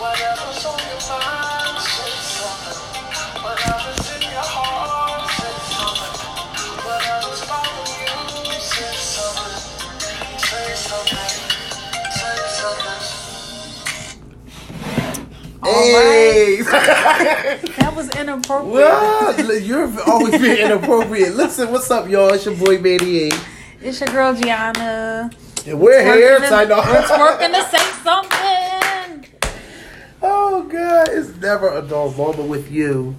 Whatever's on your. Hey, That was inappropriate. what? You're always being inappropriate. Listen, what's up, y'all? It's your boy Manny A. It's your girl Gianna. And we're here. I know. It's working to say something. Oh God, it's never a dull moment with you.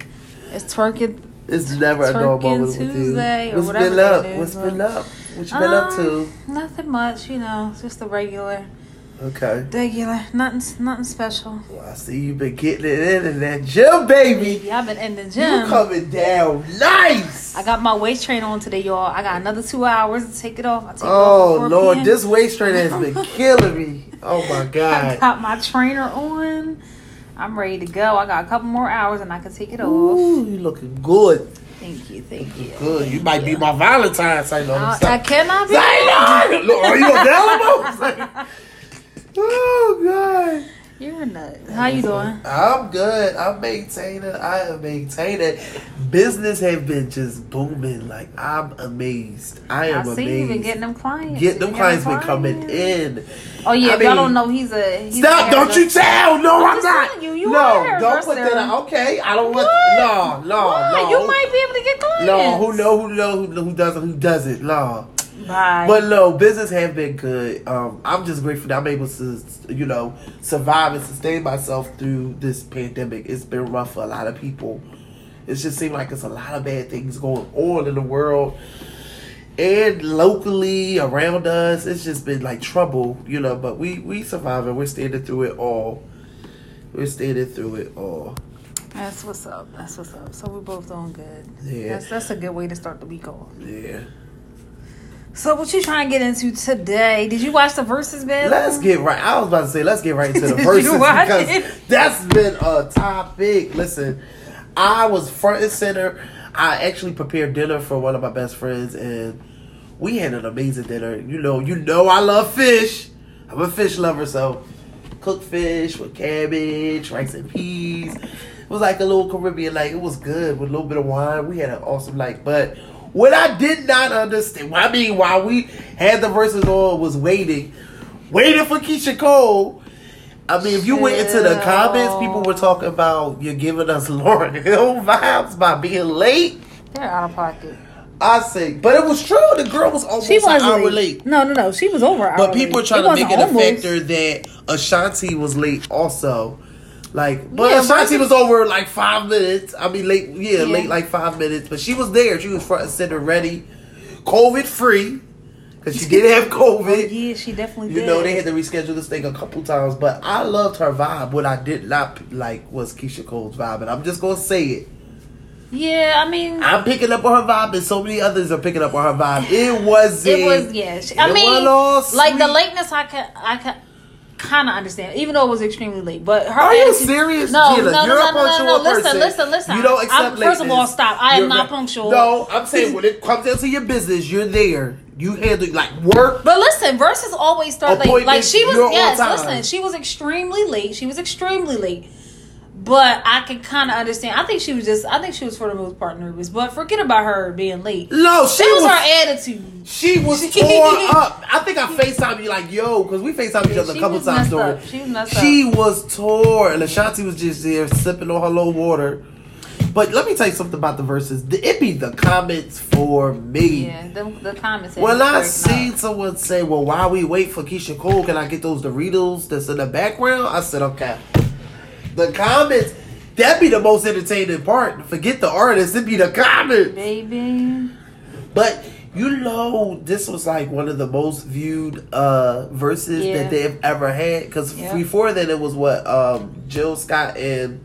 It's twerking. It's never a dull moment with you. Tuesday or What's whatever been up? is, What's been up? What you been up to? Um, Nothing much, you know. It's just the regular, Okay. regular. Nothing, nothing special. Well, I see you've been getting it in in that gym, baby. Yeah, I've been in the gym. You coming down nice. I got my waist train on today, y'all. I got another two hours to take it off. I take it Oh off Lord, p.m. this waist trainer has been killing me. Oh my God. I got my trainer on. I'm ready to go. I got a couple more hours and I can take it off. Ooh, you looking good. Thank you, thank you. Good. You might be my Valentine, I know. Uh, I, I cannot be. Know. Look, Are you available? oh God. You're a nut. How you doing? I'm good. I'm maintaining. I am maintaining. Business have been just booming. Like I'm amazed. I I am see amazed. you been getting them clients. Get them been clients been coming in. Oh yeah, I if y'all don't know he's a he's Stop! a Don't you tell! No, I'm I'm, not. telling you, you no, don't put that. out. Okay, I don't want. What? No, no, Why? no. You might be able to get clients. No, who know who know who, who doesn't who doesn't. No, Bye. but no, business have been good. Um, I'm just grateful that I'm able to, you know, survive and sustain myself through this pandemic. It's been rough for a lot of people. It just seemed like it's a lot of bad things going on in the world and locally around us. It's just been like trouble, you know. But we we surviving. We're standing through it all. We're standing through it all. That's what's up. That's what's up. So we're both doing good. Yeah. That's that's a good way to start the week off. Yeah. So what you trying to get into today? Did you watch the Verzuz, man? Let's get right. I was about to say, let's get right into the Verzuz watch because it? that's been a topic. Listen, I was front and center. I actually prepared dinner for one of my best friends, and we had an amazing dinner. You know, you know, I love fish. I'm a fish lover, so cooked fish with cabbage, rice and peas. It was like a little Caribbean, like it was good with a little bit of wine. We had an awesome night, but what I did not understand, I mean, while we had the Verzuz on, was waiting, waiting for Keyshia Cole. I mean, if you went into the comments, people were talking about you're giving us Lauryn Hill vibes by being late. They're out of pocket. I say, but it was true. The girl was almost She an hour late. late. No, no, no. She was over. an But hour people are late. trying to make wasn't it a almost. factor that Ashanti was late also. Like, but Yeah, Ashanti was over like five minutes. I mean, late, yeah, Yeah. late like five minutes. But she was there. She was front and center, ready, COVID free, because she did have COVID. Yeah, she definitely You did. know, they had to reschedule this thing a couple times, but I loved her vibe. What I did not like was Keyshia Cole's vibe, and I'm just gonna say it. Yeah, I mean, I'm picking up on her vibe, and so many others are picking up on her vibe. It wasn't. it was yeah. She, I mean, like the lateness, I can I can kind of understand, even though it was extremely late. But her Are you attitude- serious? No, Gina, no, no, you're no, a no, no, no. Listen, person. listen, listen. You don't accept I'm, First of all, stop. I am not punctual. No, I'm saying when it comes down to your business, you're there. You handle like work. But listen, Verzuz always start late. Like she was, yes. Listen, she was extremely late. She was extremely late. But I can kind of understand. I think she was just. I think she was for the most part nervous. But forget about her being late. No, she was, was. her attitude. she was tore up. I think I Facetime you like yo because we Facetime each other a couple times during. up. She was messed She was tore, and Ashanti was just there sipping on her low water. But let me tell you something about the Verzuz. It be the comments for me. Yeah, the, the comments. When I seen up. someone say, "Well, why we wait for Keyshia Cole, can I get those Doritos that's in the background?" I said, "Okay." The comments—that'd be the most entertaining part. Forget the artist; it'd be the comments. baby. But you know, this was like one of the most viewed uh Verzuz Yeah. that they've ever had. Because Yeah. before then, it was what um Jill Scott and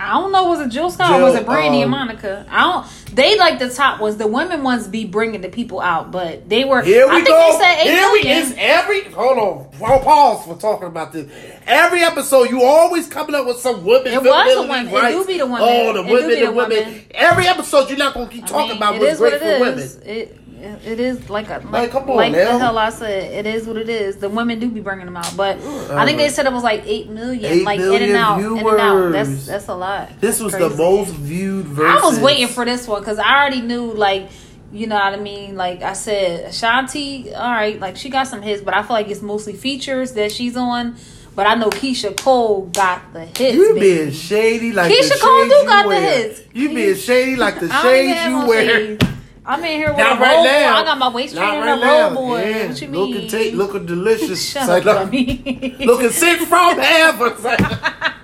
I don't know. Was it Jill Scott or was Jill, it Brandy and um, Monica? I don't. They like the top ones. The women ones be bringing the people out, but they were. Here we I think go. they said eight Here we is every hold on. Hold- Pause for talking about this. Every episode, you always coming up with some women. It was the femininity women. It do be the women. Oh, the It women, the women. Every episode, you're not gonna keep I talking mean, about it what's is what great for is. women. It it is like a like, Like, like the hell I said. It is what it is. The women do be bringing them out, but I think they said it was like eight million, like in and out, in and out. That's that's a lot. This That's was crazy. the most viewed version. I was waiting for this one because I already knew, like, you know what I mean. Like I said, Ashanti, all right, like she got some hits, but I feel like it's mostly features that she's on. But I know Keyshia Cole got the hits. You baby. being shady like Keyshia the Cole do got the hits. You being shady like the I don't even shades you wear. shades. I'm in here with Not a right roll. now. I got my waist Not trainer right and a now. roll boy. Yeah. What you mean? Looking take, looking delicious. Shut up, like, look, looking sent from heaven.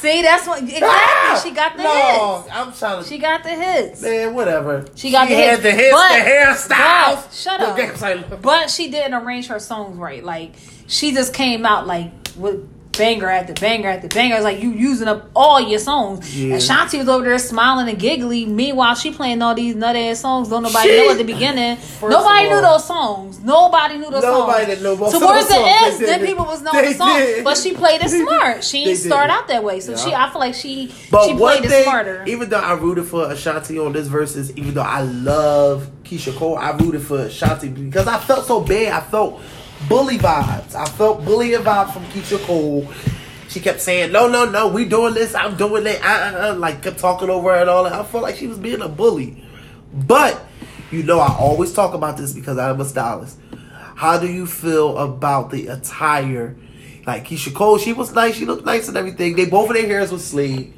See, that's what exactly. ah! She got the no, hits. I'm trying to. She got the hits. man, whatever. She got the had hits. the hits, But- the hairstyles. but- shut up. like, But she didn't arrange her songs right. Like she just came out like with banger after banger after banger. It's like you using up all your songs. Yeah. Ashanti was over there smiling and giggly. Meanwhile, she playing all these nut ass songs. Don't nobody know at the beginning. First Nobody knew those songs. Nobody knew those Nobody songs. didn't know most of Towards the end, then people was knowing the song. did. But she played it smart. She didn't start out that way. So she, I feel like she, But she played it smarter. even though I rooted for Ashanti on this Verzuz, even though I love Keyshia Cole, I rooted for Ashanti because I felt so bad. I felt bully vibes. I felt bully vibes from Keyshia Cole. She kept saying, "No, no, no, we doing this. I'm doing it." Uh, uh, uh, like kept talking over her and all that. I felt like she was being a bully. But you know, I always talk about this because I'm a stylist. How do you feel about the attire? Like Keyshia Cole, she was nice. She looked nice and everything. They both of their hairs was sleeved.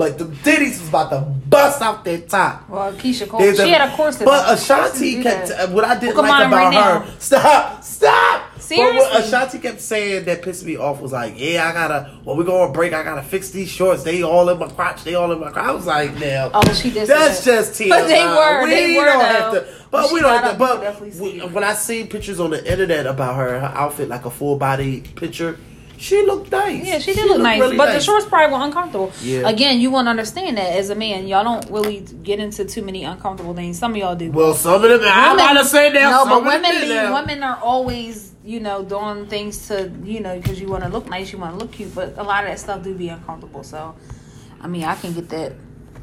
But the titties was about to bust out their top. well, Keyshia Cole, There's she had a corset. But. Ashanti kept. uh, What I didn't at like about right her. now. Stop! Stop! But Seriously. what Ashanti kept saying that pissed me off was like, "Yeah, I gotta. When we going on break, I gotta fix these shorts. They all in my crotch. They all in my crotch." I was like, "Now, Oh, she did. that's that. just TMI. But they were. We they were. don't though. have to. But She we don't have to. up, you could definitely But when I see pictures on the internet about her, her outfit like a full body picture, she looked nice. Yeah, she did look nice, really but the shorts probably were uncomfortable. Yeah. Again, you won't understand that as a man. Y'all don't really get into too many uncomfortable things. Some of y'all do. Well, some of them. I'm about to say that. No, but women be women are always you know doing things to you know because you want to look nice, you want to look cute, but a lot of that stuff do be uncomfortable. So, I mean, I can get that.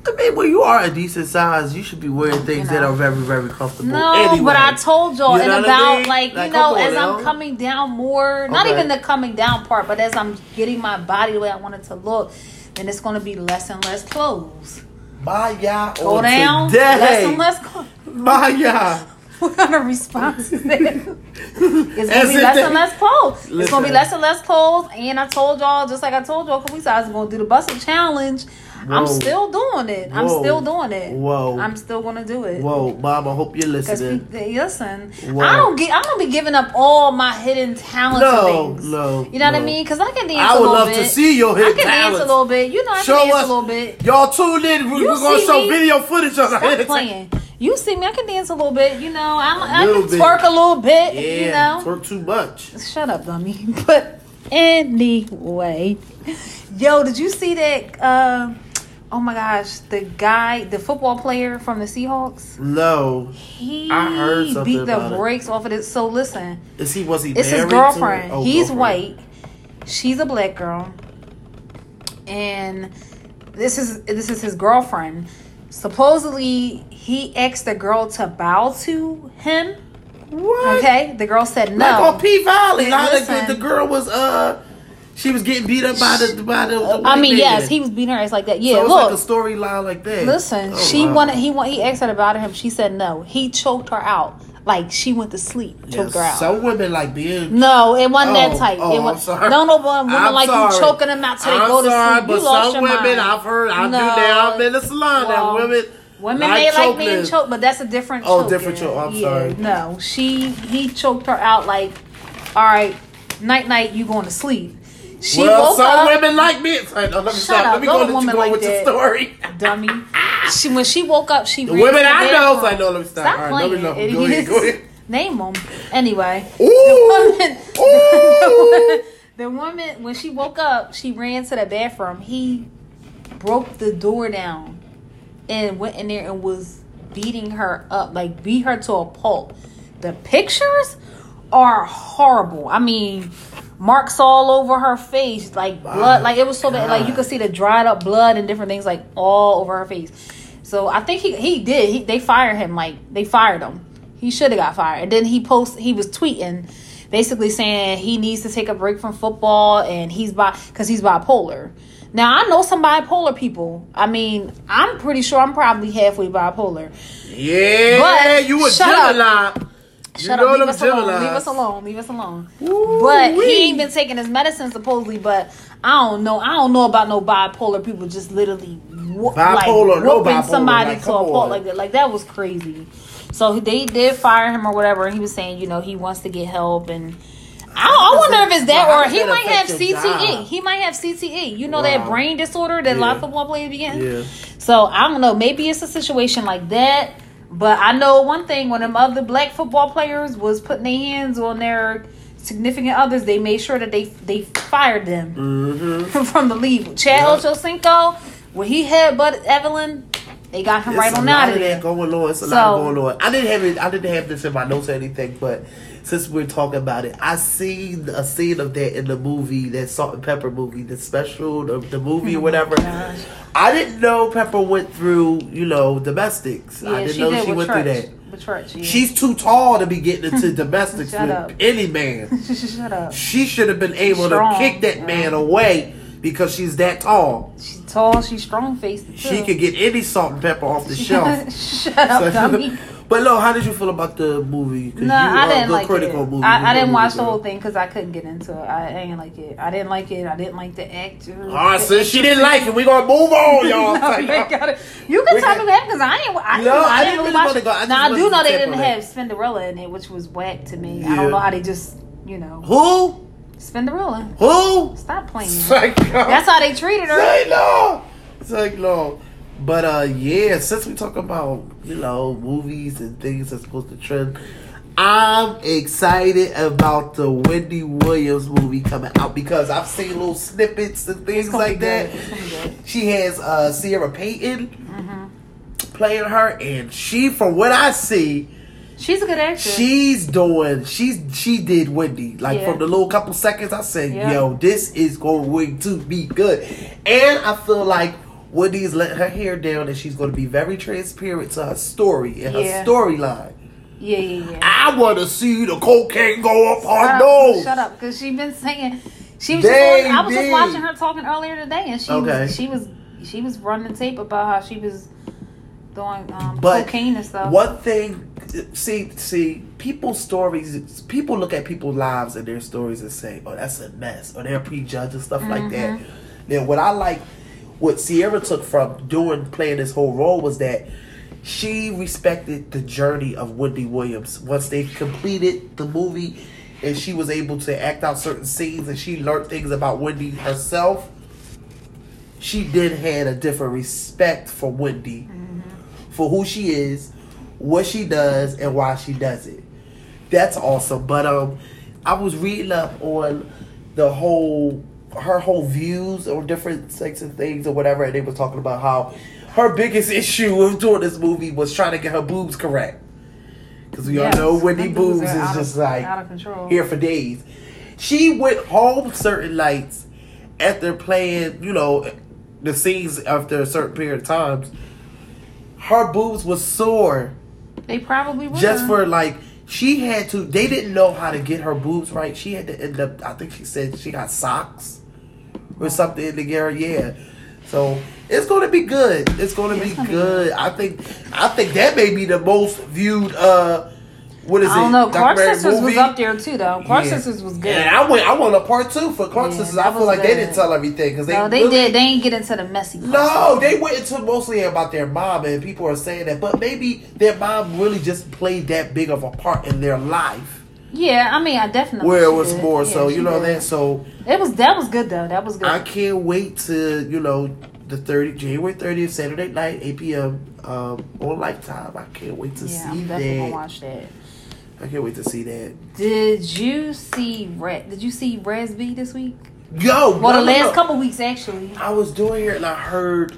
I mean, when you are a decent size, you should be wearing things that know. are very, very comfortable. No, anyway. but I told y'all, You and what I about mean? like you know, on as now. I'm coming down more, not Okay. even the coming down part, but as I'm getting my body the way I want it to look, then it's going to be less and less clothes. Maya Go on down, today. less and less clothes. Maya. What kind of response is that? It's gonna As be less they- and less clothes. It's gonna be less and less clothes. And I told y'all, just like I told y'all a couple weeks ago, I was gonna do the Buss It challenge. I'm still doing it. I'm still doing it. Whoa. I'm still gonna do it. Whoa, mom, I hope you're listening. listen, Whoa. I don't get. I'm gonna be giving up all my hidden talents No, no, You know what I mean? Because I can dance I would love bit. to see your I hidden can dance a little bit. You know, I Show can dance us. a little bit. Y'all tune in. We, going to show me? video footage of Stop playing. You see me? I can dance a little bit. You know, I'm, I can bit. twerk a little bit. Yeah, you know, twerk too much. Shut up, dummy. But anyway, yo, did you see that? Uh, oh my gosh, the guy, the football player from the Seahawks, No, he I heard something beat the it. brakes off of it. So listen, is he? Was he? it's his girlfriend. oh, He's girlfriend. white. She's a black girl, and this is this is his girlfriend. Supposedly, he asked the girl to bow to him. What? Okay, the girl said no. Like on P Valley, the, the girl was uh, she was getting beat up by the by the. the I mean, man. yes, he was beating her ass like that. Yeah, so look, like a storyline like that. listen. Oh, she wow. wanted. He want. He asked her to bow him. She said no. He choked her out. Like she went to sleep. Yeah, Choked her out. Some women like being. no, it wasn't Oh, that tight. oh, it I'm was, sorry. Don't know women I'm like sorry. you choking them out till they I'm go to sorry, sleep. but You lost some your women mind. I've heard. I No. do now. I'm in the salon. Well, and women. Women like may like being choked, but that's a different. Oh, choke. Oh, different choke. I'm yeah, sorry. No, she he choked her out like, all right, night night, you going to sleep. She well, woke some up. women like me. Like, no, let me stop. up. Let me go. Let you go like with your that. story. dummy. She when she woke up, she The women I the I know, bathroom. it's like, no, let me stop. Stop All right, playing. let me know. Go ahead, go ahead. Name them anyway. Ooh, woman- ooh. The woman when she woke up, she ran to the bathroom. He broke the door down and went in there and was beating her up, like beat her to a pulp. The pictures are horrible. I mean, marks all over her face, like blood, like it was so bad. Like you could see the dried up blood and different things, like all over her face. So I think he he did. He, they fired him. Like they fired him. He should have got fired. And then he post he was tweeting, basically saying he needs to take a break from football and he's bi because he's bipolar. Now I know some bipolar people. I mean, I'm pretty sure I'm probably halfway bipolar. Yeah, But you a shut up. Shut know up, leave them us alone. Leave us alone. Leave us alone. But he ain't been taking his medicine supposedly. But I don't know. I don't know about no bipolar people just literally whoop, Bipolar, like, no whooping bipolar, somebody like, to a pulp like that. Like that was crazy. So they did fire him or whatever, and he was saying, you know, he wants to get help and. I, I wonder if it's that, or he that might have CTE. job? He might have CTE. You know that brain disorder that a lot Yeah. of football players be getting. Yeah. So I don't know. Maybe it's a situation like that. But I know one thing: when them other black football players was putting their hands on their significant others, they made sure that they they fired them Mm-hmm. from the league. Chad Yeah. Ochocinco, when he had Bud Evelyn, they got him right It's on out of of there. going on. It's a So- lot going on. I didn't have it. I didn't have this in my notes or anything, but since we're talking about it, I seen a scene of that in the movie, that Salt-N-Pepa movie, the special, the, the movie or oh whatever. Oh Gosh. I didn't know Pepa went through, you know, domestics. I Yeah, didn't she know did she went through that. Trutch, yeah. She's too tall to be getting into domestics with up. any man. shut up. She should have been able Strong, to kick that yeah. man away because she's that tall. She's tall. She's strong faced. She could get any salt and pepper off the shelf. shut up, dummy. But no, how did you feel about the movie? No, you I are didn't like critical it. movie. I, I didn't watch the whole thing because I couldn't get into it. I, I didn't like it. I didn't like it. I didn't like the actor. Ah, All right, since she didn't like it, we gonna move on, y'all. No, you it. Can tell got- because I ain't. I, No, didn't, I, didn't really watch. wanna go. I now I do know they didn't have. Spinderella in it, which was whack to me. I don't know how they just, you know, Who? Spinderella. Who? Stop playing. Psycho. That's how they treated her. Say no. Say no. But uh, yeah, since we talk about you know movies and things that's supposed to trend, I'm excited about the Wendy Williams movie coming out because I've seen little snippets and things like that. good. It's gonna be good. She has uh Sierra Payton Mm-hmm. playing her, and she, from what I see, She's a good actress. she's doing. She's she did Wendy like Yeah. from the little couple seconds. I said, Yeah. "Yo, this is going to be good," and I feel like Wendy is letting her hair down, and she's going to be very transparent to her story and Yeah. her storyline. yeah, yeah, yeah. I want to see the cocaine go up her Shut up, nose. Shut up, because she's been saying. She was. They Just I was did. just watching her talking earlier today, and she Okay. was. She was. She was running tape about how she was doing um, But cocaine and stuff. One thing, see, see, people's stories. People look at people's lives and their stories and say, "Oh, that's a mess," or they're prejudged and stuff like that. Now, what I like, what Sierra took from doing playing this whole role was that she respected the journey of Wendy Williams once they completed the movie, and she was able to act out certain scenes, and she learned things about Wendy herself. She did had a different respect for Wendy for who she is, what she does, and why she does it. That's awesome. But um, I was reading up on the whole her whole views or different sex and things or whatever, and they were talking about how her biggest issue with doing this movie was trying to get her boobs correct. Because we Yes, all know Wendy boobs is of- just like out of control. here for days. She went home certain nights after playing, you know, the scenes after a certain period of times. Her boobs was sore they probably were. just for like she had to. They didn't know how to get her boobs right. She had to end up. I think she said she got socks or something get her. Yeah. So it's going to be good. It's going to be good. I think. I think that may be the most viewed. uh What is it? I don't it? know. Clark Sisters was up there too, though. Clark Yeah. Sisters was good. And I went. I want a part two for Clark Yeah, Sisters. I feel like they didn't tell everything because they. no, they really- did. They ain't get into the messy. part. No, they went into mostly about their mom, and people are saying that. But maybe their mom really just played that big of a part in their life, Yeah, I mean, I definitely. where it was did. more Yeah, so. You know did. that. So It was that was good though. That was good. I can't wait to you know the thirty January thirtieth Saturday night eight p.m. Um, on Lifetime. I can't wait to yeah, see I'm definitely gonna that. watch that. I can't wait to see that. Did you see Red? Did you see B this week? Yo, Well, no, the last no. couple weeks actually. I was doing here and I heard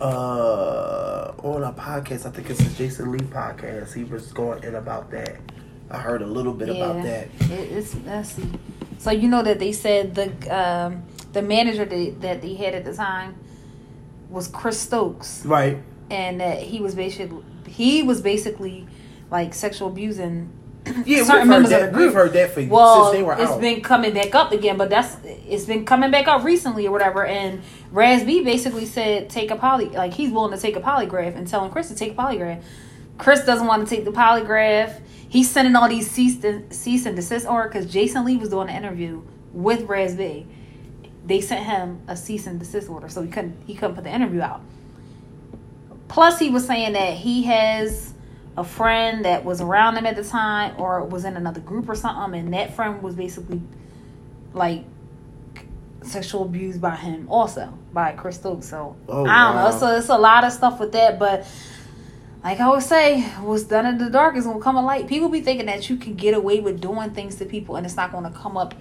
uh on a podcast, I think it's a Jason Lee podcast, he was going in about that. I heard a little bit about that. It, it's messy. So you know that they said the um, the manager that, that they had at the time was Chris Stokes, Right. and that he was basically he was basically like sexual abusing Yeah, certain we've heard members that. of the group. We've heard that for well, since they were it's out. been coming back up again, but that's it's been coming back up recently or whatever. And Raz B basically said take a poly, like he's willing to take a polygraph and telling Chris to take a polygraph. Chris doesn't want to take the polygraph. He's sending all these cease and, cease and desist order because Jason Lee was doing an interview with Raz B. They sent him a cease and desist order, so he couldn't he couldn't put the interview out. Plus, he was saying that he has a friend that was around him at the time or was in another group or something, and that friend was basically like sexual abused by him also by Chris Stokes. So Oh, I don't wow. know. So it's a lot of stuff with that, but like I always say, what's done in the dark is gonna come to light. People be thinking that you can get away with doing things to people, and it's not gonna come up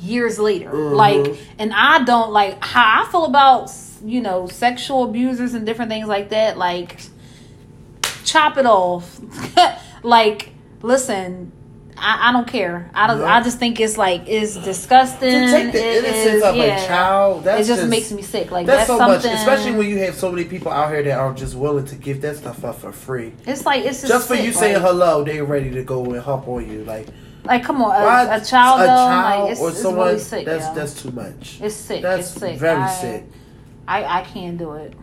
years later. Mhm. Like, and I don't like how I feel about you know sexual abusers and different things like that. Like, chop it off. like, listen. I, I don't care. I don't. Yeah. I just think it's like it's disgusting. to take the It innocence is- of yeah. a child, that's it just, makes me sick. Like that's, that's, so much, something. especially when you have so many people out here that are just willing to give that stuff up for free. it's like it's just, Just for sick, you saying like, hello, they're ready to go and hop on you. Like Like, come on, a, a child, a though, child like, it's, or it's someone really sick. that's yo. that's too much. it's sick. that's it's sick. very I, sick. I, I can't do it.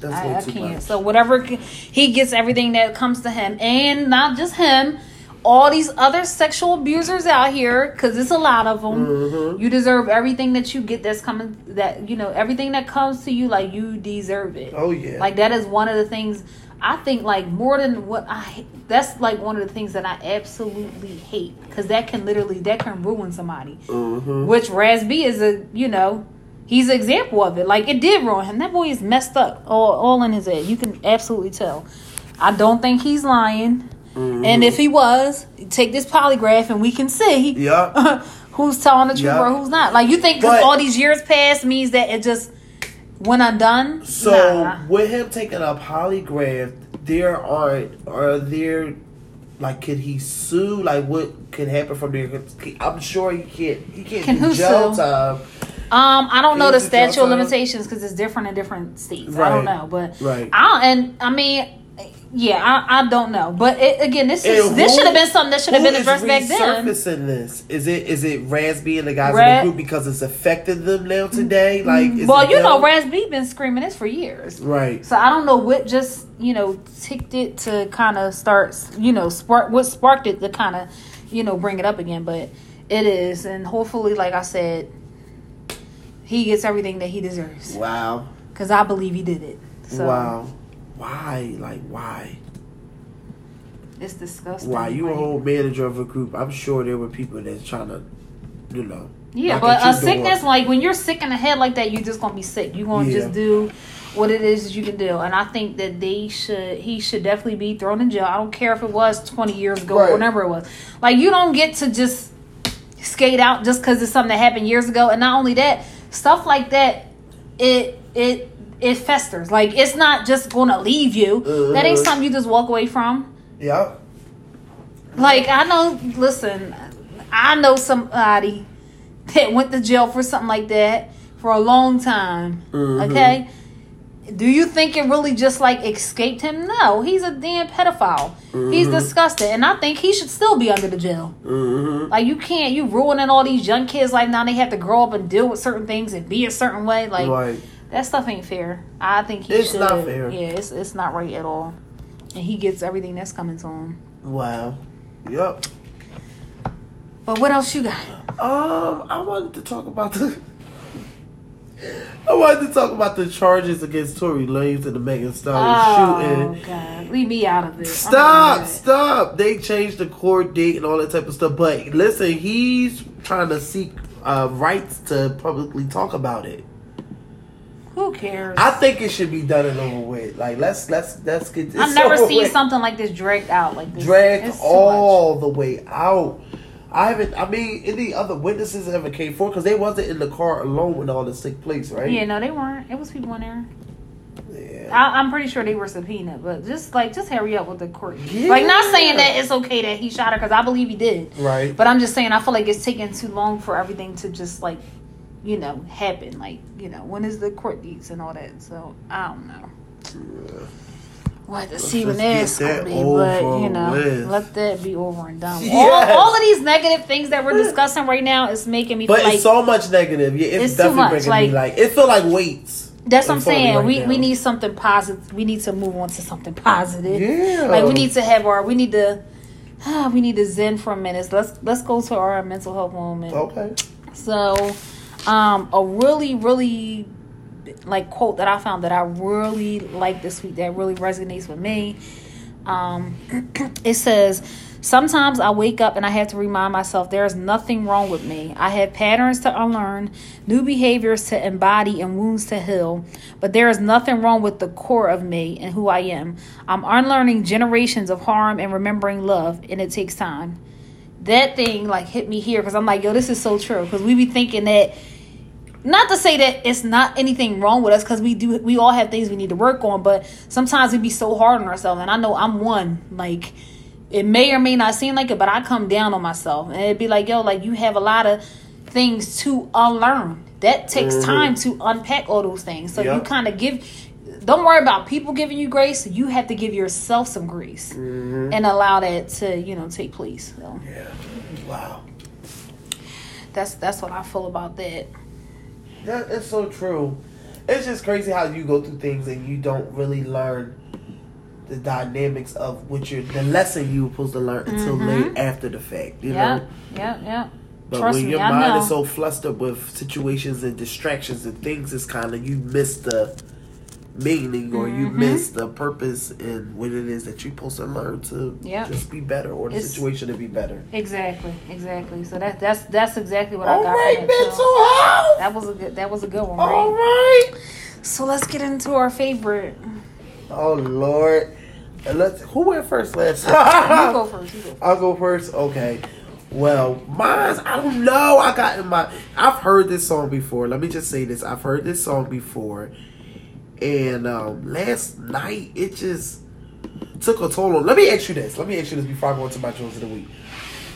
That's I, I can't. much. So whatever he gets, everything that comes to him, and not just him, all these other sexual abusers out here, because it's a lot of them. Mhm. You deserve everything that you get. That's coming. That you know, everything that comes to you, like you deserve it. Oh yeah. Like that is one of the things I think like more than what I that's like one of the things that I absolutely hate because that can literally that can ruin somebody. hmm Which Raz B is a you know he's an example of it. Like it did ruin him. That boy is messed up all all in his head. You can absolutely tell. I don't think he's lying. Mm-hmm. And if he was, take this polygraph and we can see Yeah. who's telling the truth Yeah. or who's not. Like you think But- all these years passed means that it just went undone? So Nah. with him taking a polygraph, there are are there like could he sue? Like what could happen from there? I'm sure he can't. He can't Can do who jail sue? time. Um, I don't know the Is it your statute of limitations because it's different in different states. I don't know, but Right. I and I mean, yeah, I, I don't know. But it, again, this is And this should have been something that should have been addressed back then. resurfacing this? Is it is it Raz B and the guys in the group because it's affecting them now today? Mm-hmm. Like, is Well, you know, them? Raz B been screaming this for years. right? So I don't know what just you know ticked it to kind of start you know spark what sparked it to kind of you know bring it up again, but it is, and hopefully, like I said, he gets everything that he deserves Wow, because I believe he did it. So wow. Why? Like, why? it's disgusting. Why? You a whole manager of a group. I'm sure there were people that's trying to, you know. Yeah, but a sickness like when you're sick in the head like that, you're just gonna be sick. You're gonna Yeah. just do what it is that you can do, and I think that they should. He should definitely be thrown in jail. I don't care if it was 20 years ago Right. or whatever it was. Like you don't get to just skate out just because it's something that happened years ago. And not only that, stuff like that, it it it festers. Like it's not just gonna leave you. That ain't Uh-huh. something you just walk away from. Yeah. Like I know, listen, I know somebody that went to jail for something like that for a long time. Mhm. Okay, do you think it really just like escaped him? No, he's a damn pedophile. He's Mhm. disgusting, and I think he should still be under the jail. Mm-hmm. Like you can't, you ruining all these young kids. Like now they have to grow up and deal with certain things and be a certain way. Like right. That stuff ain't fair. I think he It's should. not fair. Yeah, it's it's not right at all. And he gets everything that's coming to him. Wow. Yep. But what else you got? Um, I wanted to talk about the. I wanted to talk about the charges against Tory Lanez and the Megan Stallion Oh shooting. God, leave me out of this. Stop! Stop! They changed the court date and all that type of stuff. But listen, he's trying to seek uh, rights to publicly talk about it. Who cares? I think it should be done and over with. Like let's let's let's get this. I've never seen with. something like this dragged out like this. dragged all the way out. I haven't. I mean, any other witnesses ever came forward because they wasn't in the car alone when all this took place, right? Yeah, no, they weren't. It was people in there. Yeah. I, I'm pretty sure they were subpoenaed, but just like just hurry up with the court. Yeah. Like not saying that it's okay that he shot her because I believe he did, Right. but I'm just saying I feel like it's taking too long for everything to just like, you know, happen. Like you know, when is the court dates and all that? So I don't know. We'll have to see when just that's get gonna be, but you know, with. let that be over and done. Yes. All, all of these negative things that we're discussing right now is making me But feel like it's so much negative. Yeah, it's, It's too definitely much, bringing like- me like it feel like weights. That's what I'm in front of me saying. right we now. we need something positive. We need to move on to something positive. Yeah. Like we need to have our we need to ah, we need to zen for a minute. Let's let's go to our mental health moment. Okay. So, um, a really really like quote that I found that I really like this week that really resonates with me. Um, it says, Sometimes I wake up and I have to remind myself there is nothing wrong with me. I have patterns to unlearn, new behaviors to embody, and wounds to heal. But there is nothing wrong with the core of me and who I am. I'm unlearning generations of harm and remembering love, and it takes time. That thing like hit me here because I'm like, yo, this is so true. Because we be thinking that not to say that it's not anything wrong with us because we do we all have things we need to work on but sometimes we be so hard on ourselves and i know i'm one like it may or may not seem like it but i come down on myself and it'd be like yo like you have a lot of things to unlearn. That takes mm-hmm. time to unpack all those things so you kind of give don't worry about people giving you grace you have to give yourself some grace mm-hmm. and allow that to you know take place so. Yeah. Wow. that's that's what i feel about that That is so true. It's just crazy how you go through things and you don't really learn the dynamics of what you're the lesson you were supposed to learn until mm-hmm. late after the fact. You yeah know. yeah yeah But Trust when me, your I mind know. is so flustered with situations and distractions and things, it's kind of you miss the meaning or you Mm-hmm. miss the purpose and what it is that you're supposed to learn to Yeah. just be better or the It's- situation to be better. Exactly, exactly. So that that's that's exactly what All I got right, from it. mental too. health. That was a good that was a good one, All right? right. So let's get into our favorite. Oh Lord. Let's who went first last You go first. You go first. I'll go first. Okay. Well, mine's I don't know. I got in my I've heard this song before. Let me just say this. I've heard this song before. And um last night it just took a toll on let me ask you this. Let me ask you this before I go into my jewels of the week.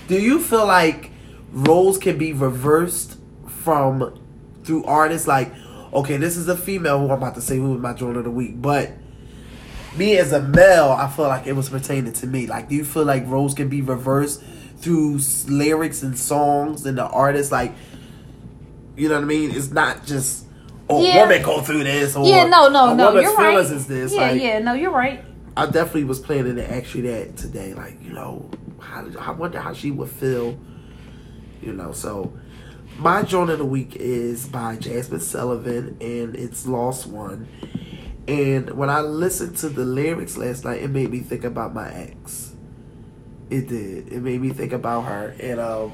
Do you feel like roles can be reversed from through artists like okay, this is a female who I'm about to say who was my jewel of the week, but me as a male, I feel like it was pertaining to me. Like, do you feel like roles can be reversed through lyrics and songs and the artists? Like, you know what I mean? It's not just oh, Yeah. woman go through this or Yeah, no, no, no. You're right. is this. Yeah, like, yeah. No, you're right. I definitely was planning to ask you that today. Like, you know, how I wonder how she would feel. You know, so my joint of the week is by Jazmine Sullivan, and it's Lost One. And when I listened to the lyrics last night, it made me think about my ex. It did. It made me think about her, and um,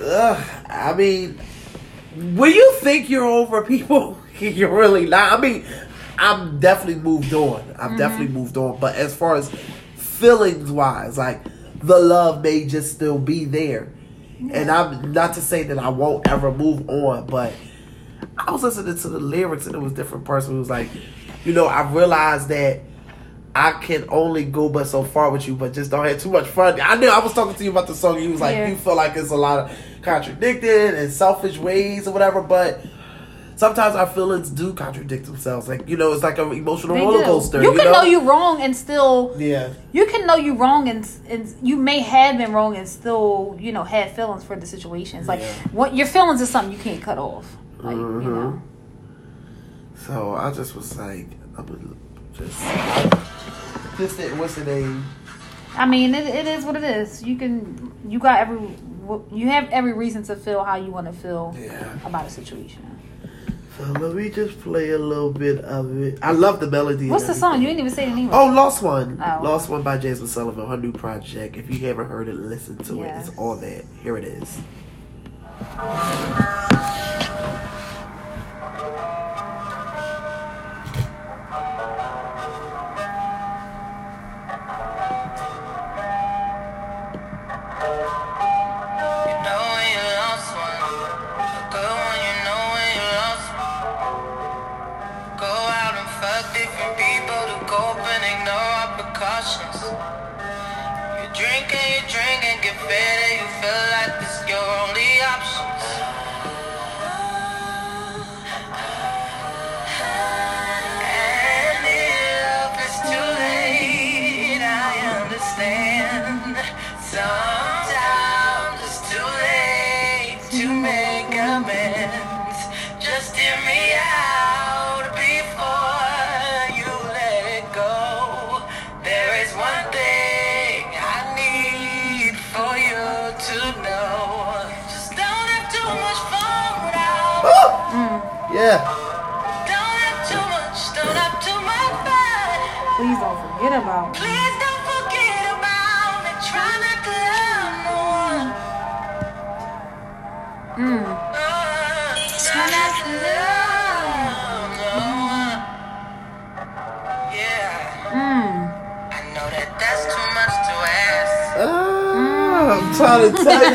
ugh, I mean, when you think you're over people, you're really not. I mean, I'm definitely moved on. I've mm-hmm. definitely moved on. But as far as feelings wise, like the love may just still be there. And I'm not to say that I won't ever move on, but I was listening to the lyrics and it was different person who was like, you know, I realized that I can only go but so far with you, but just don't have too much fun. I knew I was talking to you about the song. You was like, Yeah. you feel like it's a lot of contradicted and selfish ways or whatever, but sometimes our feelings do contradict themselves. Like you know, it's like an emotional They roller coaster. You, You, can know? know you wrong and still yeah, you can know you wrong and and you may have been wrong and still you know have feelings for the situation. It's like Yeah. what your feelings is something you can't cut off. Like you Mhm. know. So I just was like, I'm just, just that- what's the name? I mean, it, it is what it is. You can, you got every, you have every reason to feel how you want to feel Yeah. about a situation. So let me just play a little bit of it. I love the melody. What's the song? You didn't even say the name. Oh, Lost One. Oh. Lost One by Jazmine Sullivan, her new project. If you haven't heard it, listen to it. It's all that. Here it is.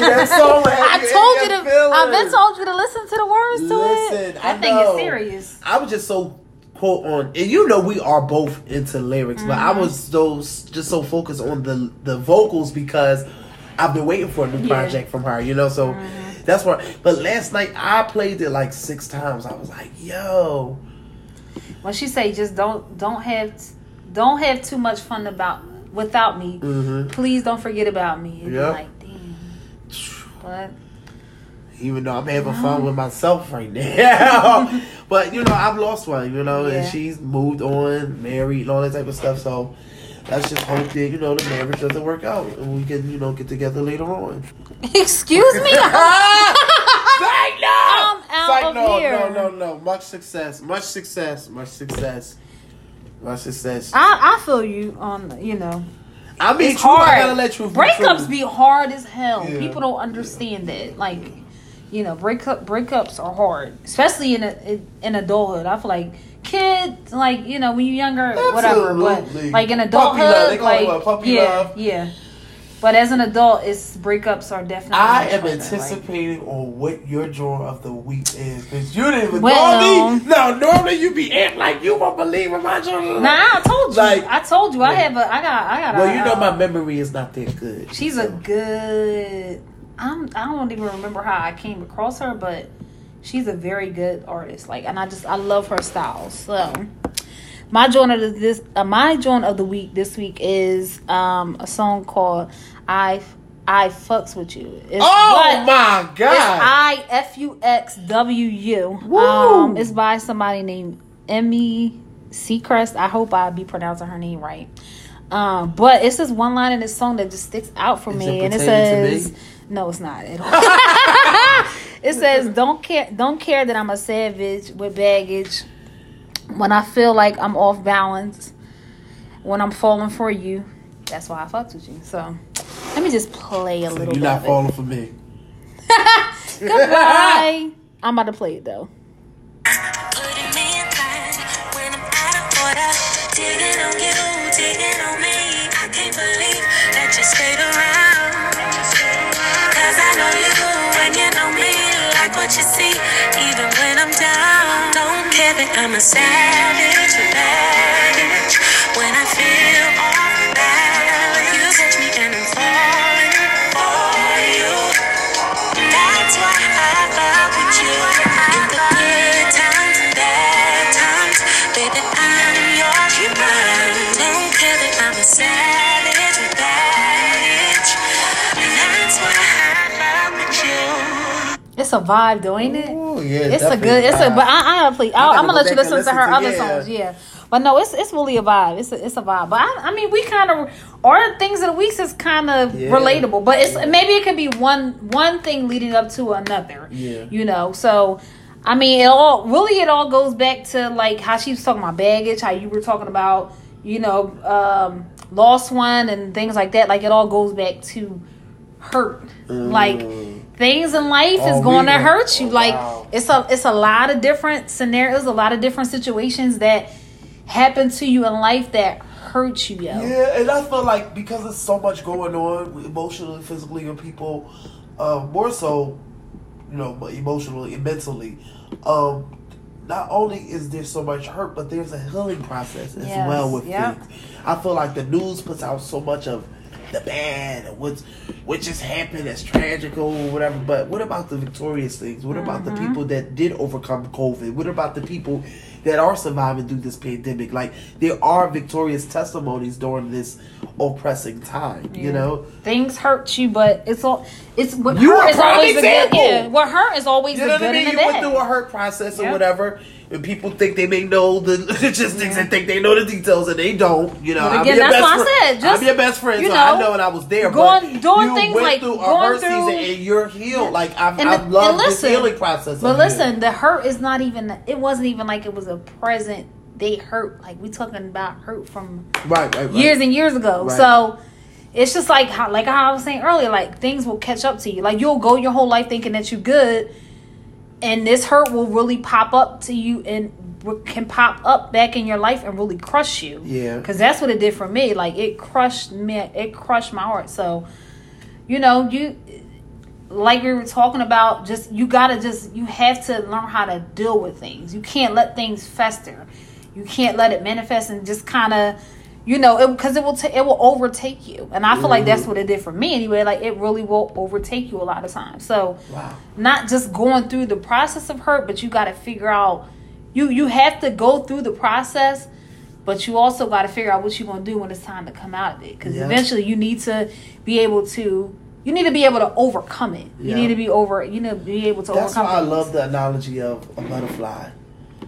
Trying to tell you that song. had I told you to. I've been told you to listen to the words to Listen, it. I thing know. is serious. I was just so quote on, and you know we are both into lyrics, but Mm-hmm. I was so just so focused on the the vocals because I've been waiting for a new Yeah. project from her. You know, so Mm-hmm. that's why. But last night I played it like six times. I was like, yo. When she say just don't don't have don't have too much fun about without me. hmm Please don't forget about me. It'd Yeah. like. But Even though I'm having fun with myself right now, but you know I've lost one. You know, Yeah. and she's moved on, married, and all that type of stuff. So let's just hope that you know the marriage doesn't work out, and we can you know get together later on. excuse me. Psych no! I'm out Psych of no, here. no, no, no. Much success, much success, much success, much success. I, I feel you on you know I mean, it's hard. I gotta let you Breakups be hard as hell. Yeah. People don't understand that. Like, you know, breakup breakups are hard, especially in a, in, adulthood. I feel like kids, like you know, when you're younger, whatever. But like in Puppy adulthood, love. They call it like what, puppy yeah, love? yeah. But as an adult, it's breakups are definitely. I am anticipating on what your draw of the week is because you didn't even Well- me. No, normally you be acting like you won't believe in my draw. Like, nah, I told you. Like- I told you. I have a. I got. I got. Well, a, you know uh, my memory is not that good. She's a good. I'm. I don't even remember how I came across her, but she's a very good artist. Like, and I just I love her style. So, my joint of the, this uh, my joint of the week this week is um a song called I I fucks with you. It's Oh but- my It's god! I F U X W U. Woo. Um, it's by somebody named Emmy Seacrest. I hope I be pronouncing her name right. Um, but it's this one line in this song that just sticks out for Is me, it and it says, "No, it's not at all." it says, "Don't care, don't care that I'm a savage with baggage. When I feel like I'm off balance, when I'm falling for you, that's why I fucked with you." So, let me just play a So little you're bit. not of it. falling for me. Goodbye. I'm about to play it though. Putting me in tight when I'm out of order. Digging on you, digging on me. I can't believe that you stayed around. Cause I know you and you know me. Like what you see, even care that I'm a savage with baggage. When I feel off It's a vibe though, ain't it? Ooh, yeah, It's a good. It's a. But I, I play. I, I'm gonna go let you and listen to her to- other yeah. songs. Yeah. But no, it's it's really a vibe. It's a, it's a vibe. But I, I mean, we kind of our things of the weeks is kind of Yeah. relatable. But it's maybe it could be one one thing leading up to another. Yeah. You know. So, I mean, it all really it all goes back to like how she was talking about baggage, how you were talking about, you know, um, lost one and things like that. Like it all goes back to hurt. Like things in life Oh, is going we to hurt you. Oh, like wow. it's a it's a lot of different scenarios, a lot of different situations that happen to you in life that hurt you, yo. Yeah, and I feel like because there's so much going on emotionally, physically, and people, uh, more so, you know, emotionally and mentally. Um, not only is there so much hurt, but there's a healing process as Yes, well with yep. things. I feel like the news puts out so much of the bad and what's what just happened that's tragical or whatever. But what about the victorious things? What about the mm-hmm. people that did overcome COVID? What about the people that are surviving through this pandemic? Like there are victorious testimonies during this oppressing time. You know, Things hurt you, but it's all it's what You hurt a is always the good. example. Yeah, what hurt is always you the know what I good mean. You the went bad. through a hurt process or Yeah. whatever. And people think they may know the logistics and think they know the details, and they don't. You know, But I'm again, your that's best why I said, just, I'm your best friend, you so I know, know, and I was there. going- but doing you things went like through a going hurt through- season, and you're healed. Like I've, And I've the- loved and this healing process. But listen, the hurt is not even. It wasn't even like it was a present. They hurt. Like we talking about hurt from right, right, right. years and years ago. Right. So it's just like how, like how I was saying earlier. Like things will catch up to you. Like you'll go your whole life thinking that you're good, and this hurt will really pop up to you and can pop up back in your life and really crush you. Yeah. Because that's what it did for me. Like it crushed me. It crushed my heart. So, you know, you like we were talking about. Just you gotta just you have to learn how to deal with things. You can't let things fester. You can't let it manifest and just kind of. You know, because it, will ta- it will overtake you, and I feel like that's mm. what it did for me anyway. Like it really will overtake you a lot of times. So, Wow. not just going through the process of hurt, but you got to figure out you you have to go through the process, but you also got to figure out what you're gonna do when it's time to come out of it. Because Yeah. eventually, you need to be able to you need to be able to overcome it. You need to be over you know be able to That's why overcome. I love the analogy of a butterfly.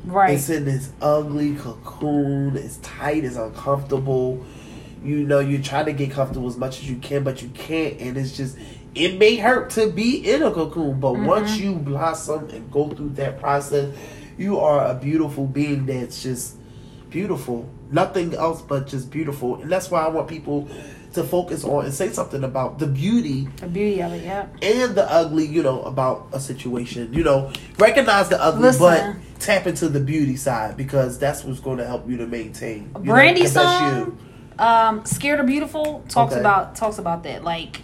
Right. It's in this ugly cocoon. It's tight. It's uncomfortable. You know, you try to get comfortable as much as you can, but you can't. And it's just, it may hurt to be in a cocoon. But Mm-hmm. once you blossom and go through that process, you are a beautiful being that's just beautiful. Nothing else but just beautiful. And that's why I want people to focus on and say something about the beauty the beauty of it, yeah. and the ugly, you know, about a situation. You know, recognize the ugly, Listen. but tap into the beauty side because that's what's going to help you to maintain. You know, Brandy that's song, um, "Scared of Beautiful" talks Okay. about talks about that. Like,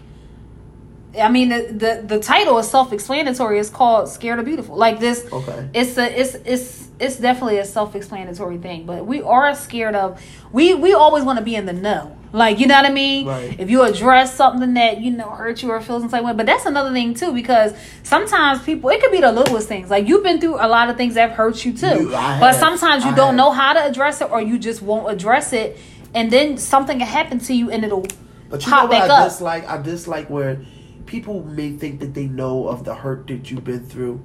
I mean, the the, the title is self explanatory. It's called "Scared of Beautiful." Like this, Okay. it's a it's it's it's definitely a self explanatory thing. But we are scared of we we always want to be in the know. Like you know what I mean? Right. If you address something that you know hurt you or feels some type of way, but that's another thing too because sometimes people it could be the littlest things. Like you've been through a lot of things that have hurt you too, but sometimes you I don't have. know how to address it or you just won't address it, and then something can happen to you and it'll But you know what back I up. dislike? I dislike where people may think that they know of the hurt that you've been through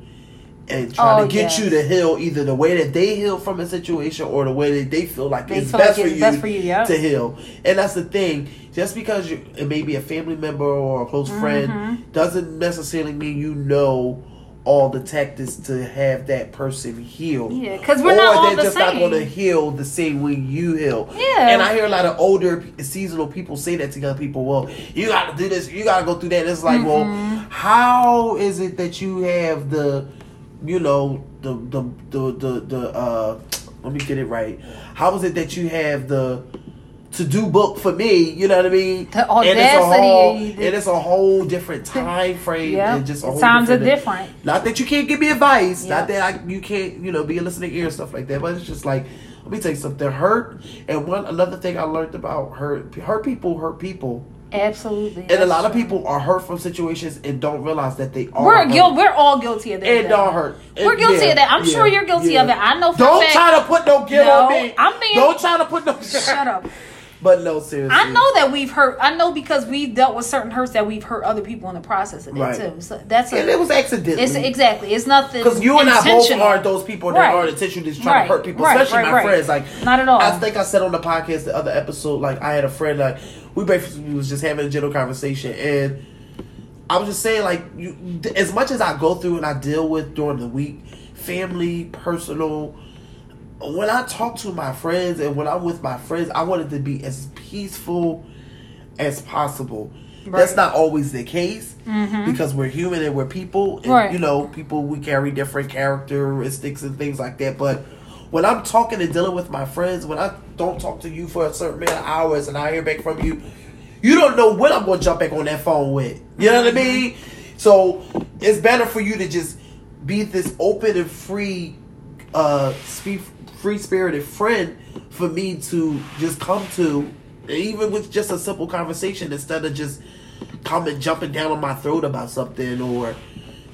and trying Oh, to get yes. you to heal either the way that they heal from a situation or the way that they feel like They it's feel best, like for it's you best for you, yeah. to heal. And that's the thing. Just because you it may be a family member or a close Mm-hmm. friend doesn't necessarily mean you know all the tactics to have that person heal. Yeah, because we're or not all they're the just not going to heal the same way you heal. Yeah. And I hear a lot of older seasonal people say that to young people. Well, you got to do this. You got to go through that. And it's like, well, Mm-hmm. how is it that you have the, you know, the the the the, the uh, let me get it right. How is it that you have the to do book for me? You know what I mean? The and it's a whole, and it's a whole different time frame. Yeah. and just a whole Times are different. Not that you can't give me advice. Yeah. Not that I, you can't, you know, be a listening ear and stuff like that. But it's just like, let me tell you something. Hurt and one another thing I learned about hurt. Hurt people hurt people, Absolutely, and a lot of people are hurt from situations and don't realize that they are. We're guilty. We're all guilty of that. It don't hurt. We're guilty yeah, of that. I'm yeah, sure you're guilty yeah. of it. I know. For Don't fact- try to put no guilt No, on me. I'm being- Don't try to put no. Shut up. But no, seriously. I know that we've hurt. I know because we've dealt with certain hurts that we've hurt other people in the process of it Right. too. So that's a, And it was accidentally. It's exactly. It's nothing. Because you and I both aren't those people that Right. are intentionally just trying Right. to hurt people, especially my friends. Like Not at all. I think I said on the podcast the other episode, like I had a friend, like we basically was just having a general conversation, and I was just saying, like you, as much as I go through and I deal with during the week, family, personal. When I talk to my friends and when I'm with my friends, I want it to be as peaceful as possible. That's not always the case mm-hmm. because we're human and we're people. And, Right. You know, people we carry different characteristics and things like that. But when I'm talking and dealing with my friends, when I don't talk to you for a certain amount of hours and I hear back from you, you don't know when I'm going to jump back on that phone with. You know what I mean? So it's better for you to just be this open and free, uh, free spirited friend for me to just come to even with just a simple conversation, instead of just coming jumping down on my throat about something or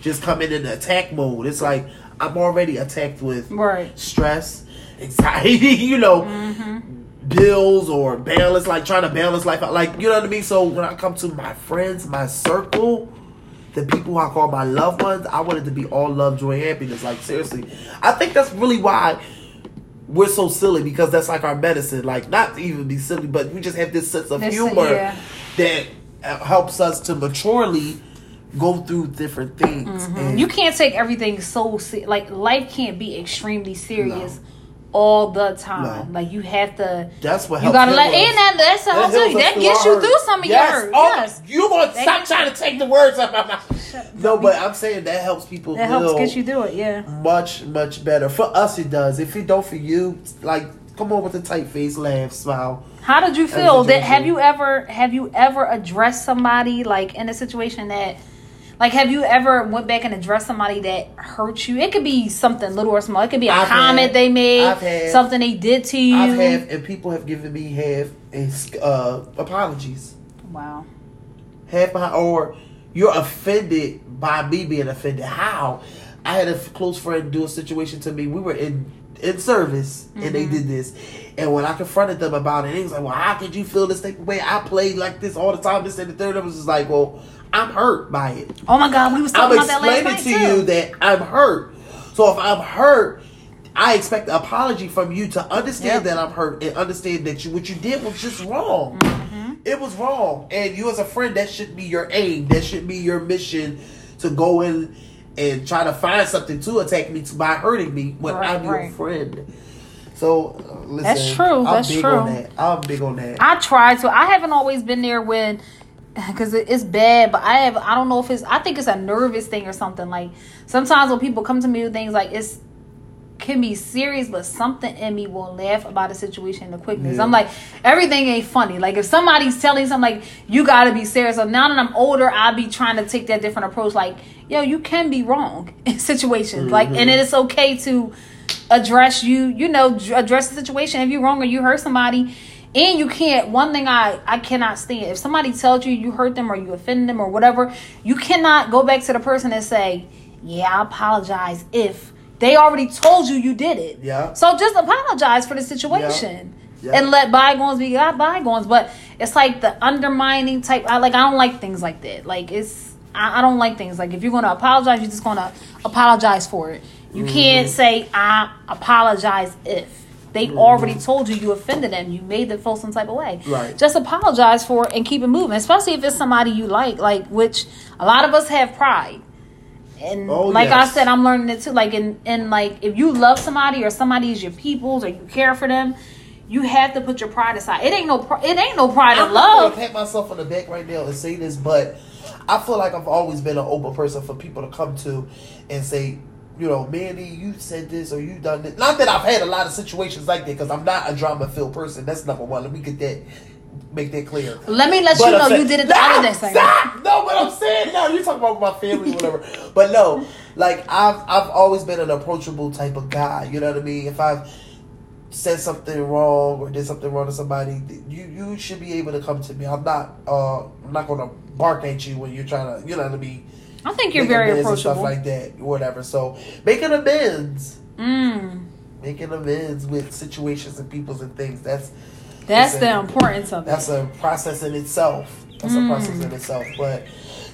just coming in attack mode, it's like I'm already attacked with Right. stress, anxiety, you know, bills or balance, like trying to balance life out. Like, you know what I mean? So when I come to my friends, my circle, the people I call my loved ones, I want it to be all love, joy, happiness. Like, seriously. I think that's really why we're so silly because that's like our medicine. Like, not to even be silly, but we just have this sense of This- humor yeah. that uh, helps us to maturely go through different things. And You can't take everything so se- like life can't be extremely serious all the time. No. Like you have to. That's what you gotta let and that that's That you that gets you through some of yes. your. Oh, yes. You gonna That stop trying to take the words out of my mouth. No, but I'm saying that helps people That helps get you through it. Yeah. much, much better. For us, it does. If it don't for you, like, come on with a tight face, laugh, smile. How did you feel? That have you ever have you ever addressed somebody like in a situation that like have you ever went back and addressed somebody that hurt you? It could be something little or small. It could be a I've comment had- they made, had- something they did to you. I've have, and people have given me half uh, apologies. wow. half behind, or you're offended by me being offended. How? I had a close friend do a situation to me. We were in in service, and they did this. And when I confronted them about it, they was like, "Well, how could you feel this type of way? I played like this all the time." This and the third. I was just like, "Well, I'm hurt by it. Oh my God, we was I'm talking about that last explaining night to too. you that I'm hurt. So if I'm hurt." I expect an apology from you to understand Yep. that I'm hurt and understand that you what you did was just wrong. Mm-hmm. It was wrong, and you as a friend, that should be your aim. That should be your mission to go in and try to find something to attack me to, by hurting me when Right, I'm your friend. So uh, listen, That's true, I'm that's big true. on that. I'm big on that. I try to. I haven't always been there when, because it's bad. But I have. I don't know if it's. I think it's a nervous thing or something. Like sometimes when people come to me with things like it's can be serious, but something in me will laugh about a situation in the quickness. Yeah. I'm like, everything ain't funny. Like if somebody's telling something like you gotta be serious. So now that I'm older, I'll be trying to take that different approach. Like, yo, you can be wrong in situations. Like, and mm-hmm. it's okay to address you. You know, address the situation. If you're wrong or you hurt somebody. And you can't. One thing I I cannot stand if somebody tells you you hurt them or you offend them or whatever, you cannot go back to the person and say, "Yeah, I apologize if they already told you you did it." Yeah. So just apologize for the situation Yeah. and let bygones be got bygones. But it's like the undermining type. I like. I don't like things like that. Like it's. I, I don't like things like if you're gonna apologize, you're just gonna apologize for it. You can't mm-hmm. say I apologize if they already told you you offended them. You made them feel some type of way. Right. Just apologize for it and keep it moving. Especially if it's somebody you like, like which a lot of us have pride. And Oh, like I said, I'm learning it too. Like in, in like if you love somebody or somebody is your people's or you care for them, you have to put your pride aside. It ain't no it ain't no pride I'm in love. gonna pat myself on the back right now and say this, but I feel like I've always been an open person for people to come to and say, you know, Mandy, you said this or you done this. Not that I've had a lot of situations like that because I'm not a drama filled person. That's number one. Let me get that, make that clear. Let me let But you know saying- you did it the other day. Stop! No, but I'm saying no. You talking about my family, whatever. But no, like I've I've always been an approachable type of guy. You know what I mean? If I've said something wrong or did something wrong to somebody, you you should be able to come to me. I'm not uh I'm not gonna bark at you when you're trying to you know what I mean. I think you're very amends and stuff like that, whatever. So making amends, mm, making amends with situations and peoples and things. That's that's the importance of it. that's a process in itself. That's a process in itself. But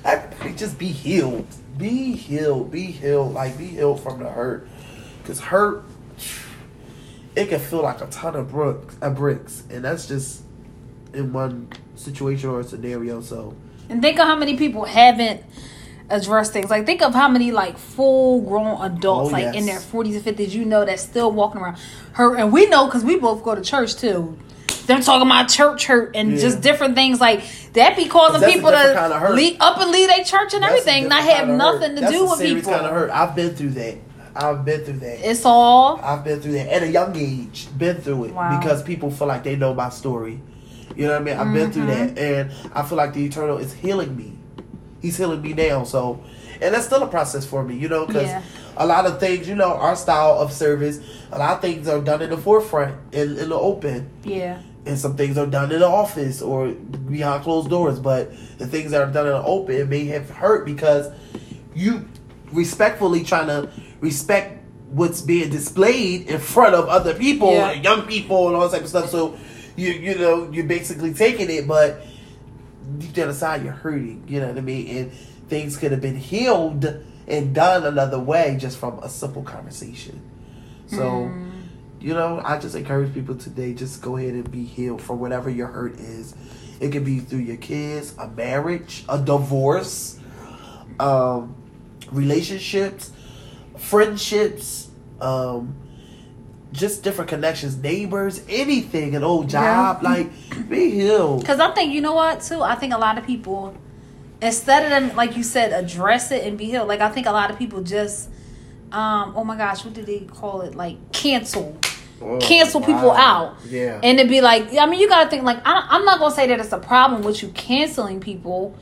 everybody just be healed. Be healed. Be healed. Like be healed from the hurt. Cause hurt, it can feel like a ton of bricks, uh, bricks, and that's just in one situation or scenario. So And think of how many people haven't addressed things. Like think of how many like full grown adults, Oh, like yes. in their forties and fifties, you know, that's still walking around hurt. And we know because we both go to church too. They're talking about church hurt and Yeah. just different things like that be causing people to kind of leave, up and leave their church and that's everything, not different have kind of hurt. nothing to That's do with people. Kind of hurt. I've been through that. I've been through that. It's all I've been through that at a young age. Been through it Wow. because people feel like they know my story. You know what I mean? I've been through Mm-hmm. that, and I feel like the eternal is healing me. He's healing me now. So, and that's still a process for me. You know, because Yeah. a lot of things, you know, our style of service, a lot of things are done in the forefront, in, in the open. yeah. and some things are done in the office or behind closed doors. But the things that are done in the open may have hurt because you respectfully trying to respect what's being displayed in front of other people, Yeah. young people, and all that type of stuff. So you you know you're basically taking it, but inside you're hurting. You know what I mean? And things could have been healed and done another way just from a simple conversation. So. You know, I just encourage people today just go ahead and be healed for whatever your hurt is. It could be through your kids, a marriage, a divorce, um, relationships, friendships, um, just different connections, neighbors, anything, an old job. Like, be healed. Because I think you know what too. I think a lot of people, instead of them, like you said, address it and be healed. Like I think a lot of people just, um, oh my gosh, what did they call it? Like cancel, Oh, cancel people wow. out. Yeah. And it'd be like, I mean, you gotta think like I, I'm not gonna say that it's a problem with you canceling people,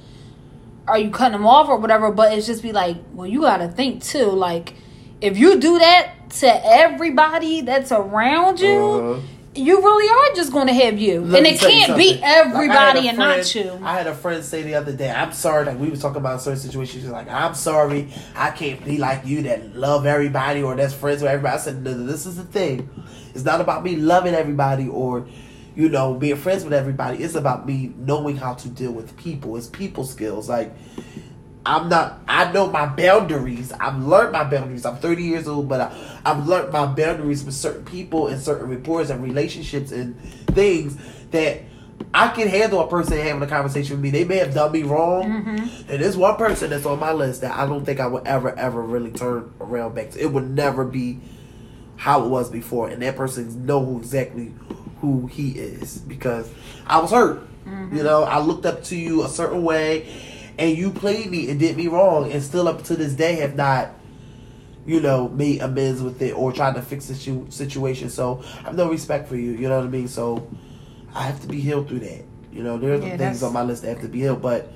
or you cutting them off or whatever. But it's just be like, well, you gotta think too. Like, if you do that to everybody that's around you. Uh-huh. You really are just going to have you, Let and it can't be something. Like, I had everybody a and not friend- you. I had a friend say the other day, "I'm sorry." Like we was talking about a certain situation. She's like, "I'm sorry, I can't be like you that love everybody or that's friends with everybody." I said, no, "This is the thing. It's not about me loving everybody or." You know, being friends with everybody. It's about me knowing how to deal with people. It's people skills. Like, I'm not. I know my boundaries. I've learned my boundaries. I'm 30 years old, but I, I've learned my boundaries with certain people and certain reports and relationships and things that I can handle a person having a conversation with me. They may have done me wrong, mm-hmm. and there's one person that's on my list that I don't think I would ever, ever really turn around back to. It would never be how it was before, and that person know who exactly who he is because I was hurt. You mm-hmm. know, I looked up to you a certain way, and you played me and did me wrong, and still up to this day have not, you know, made amends with it or tried to fix the situ- situation. So I have no respect for you. You know what I mean? So I have to be healed through that. You know, there's Yeah, some that's- things on my list that have to be healed, but.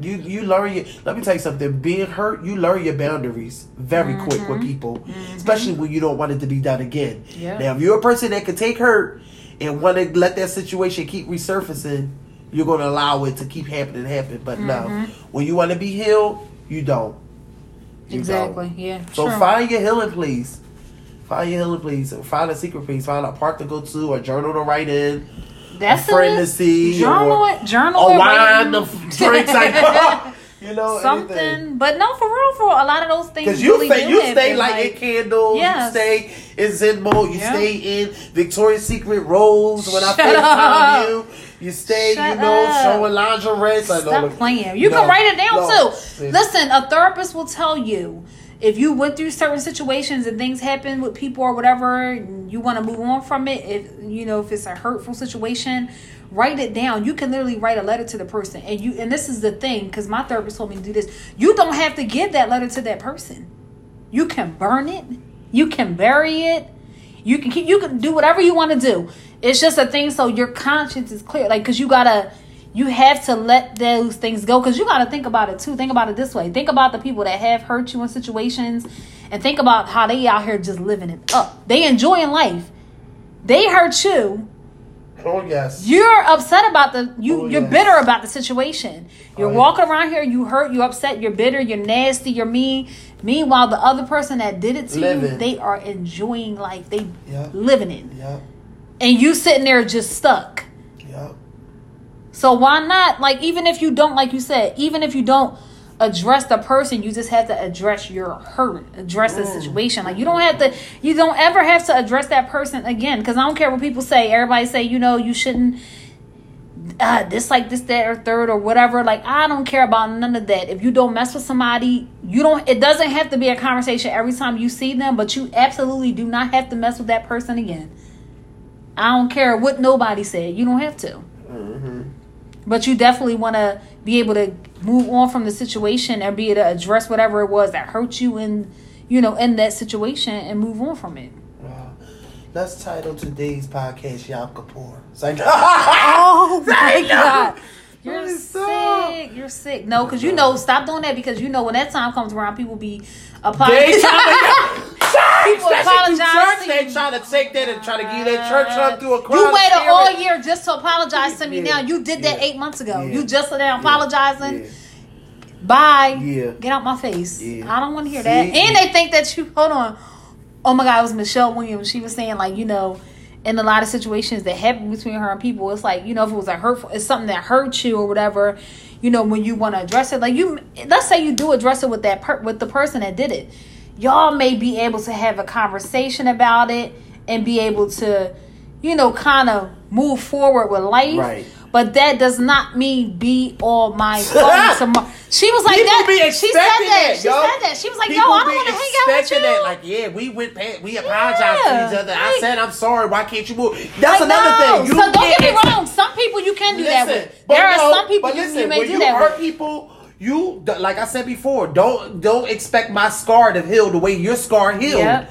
You you learn your let me tell you something. Being hurt, you learn your boundaries very quick with mm-hmm. people, mm-hmm. especially when you don't want it to be done again. Yeah. Now, if you're a person that can take hurt and want to let that situation keep resurfacing, you're going to allow it to keep happening, happen. But no, mm-hmm. when you want to be healed, you don't. You exactly. don't. Yeah. So true. find your healing, please. Find your healing, please. Find a secret, please. Find a park to go to, a journal to write in, That's a friend it. to see, Journal it. Journal a it. wine to drink, like, you know, something. anything. But no, for real, for a lot of those things. Because you really stay, you stay lighting candles. Yes. You stay in Zen mode. You Yeah. stay in Victoria's Secret robes when I Shut up. FaceTime you. You stay, Shut you know, up. showing lingerie. Like, no, Stop look- playing. You no, can write it down no. too. See, Listen, a therapist will tell you if you went through certain situations and things happen with people or whatever, you want to move on from it. If you know if it's a hurtful situation, write it down. You can literally write a letter to the person, and you. And this is the thing, because my therapist told me to do this. You don't have to give that letter to that person. You can burn it. You can bury it. You can keep, you can do whatever you want to do. It's just a thing so your conscience is clear. Like cuz you got to you have to let those things go cuz you got to think about it too. Think about it this way. Think about the people that have hurt you in situations and think about how they out here just living it up. They enjoying life. They hurt you. Oh yes. You're upset about the you Oh, you're yes. bitter about the situation. You're Oh, walking around here, you hurt, you're upset, you're bitter, you're nasty, you're mean. Meanwhile, the other person that did it to you, they are enjoying life. They Yeah. living it. Yep. And you sitting there just stuck. Yep. So why not? Like even if you don't, like you said, even if you don't address the person, you just have to address your hurt, address the situation. Like you don't have to, you don't ever have to address that person again. Because I don't care what people say. Everybody say, you know, you shouldn't. Uh, this like this that or third or whatever like i don't care about none of that if you don't mess with somebody you don't it doesn't have to be a conversation every time you see them but you absolutely do not have to mess with that person again i don't care what nobody said. You don't have to. Mm-hmm. But you definitely want to be able to move on from the situation and be able to address whatever it was that hurt you in you know in that situation and move on from it. Wow. Let's title today's podcast Yom. It's like, oh my Thank god. You're sick. you're sick. No because you know stop doing that because you know when that time comes around people be applying They tryna- people apologize church, they you. try to take that and try to give that church up through a crowd. You waited all year just to apologize to me. Yeah. Now you did that Yeah. eight months ago. Yeah. You just now apologizing. Yeah. Bye. Yeah. Get out my face. I don't want to hear that. And they think that you hold on. Oh my God, it was Michelle Williams. She was saying like you know, in a lot of situations that happen between her and people, it's like you know if it was a hurtful, it's something that hurt you or whatever. You know when you want to address it, like you, let's say you do address it with that per, with the person that did it. Y'all may be able to have a conversation about it and be able to, you know, kind of move forward with life. Right. But that does not mean be all my fun tomorrow. She was like People that. she said that. that, She said that. She was like, People "Yo, I don't want to hang out with you." That. Like, yeah, we went, past, we apologized Yeah. to each other. I said, I'm sorry. Why can't you move? That's Like, another no. thing. You so don't get me wrong. Some people you can do that with. There are some people you, listen, you may when do you that hurt with. people, you like I said before, don't don't expect my scar to heal the way your scar healed. Yep.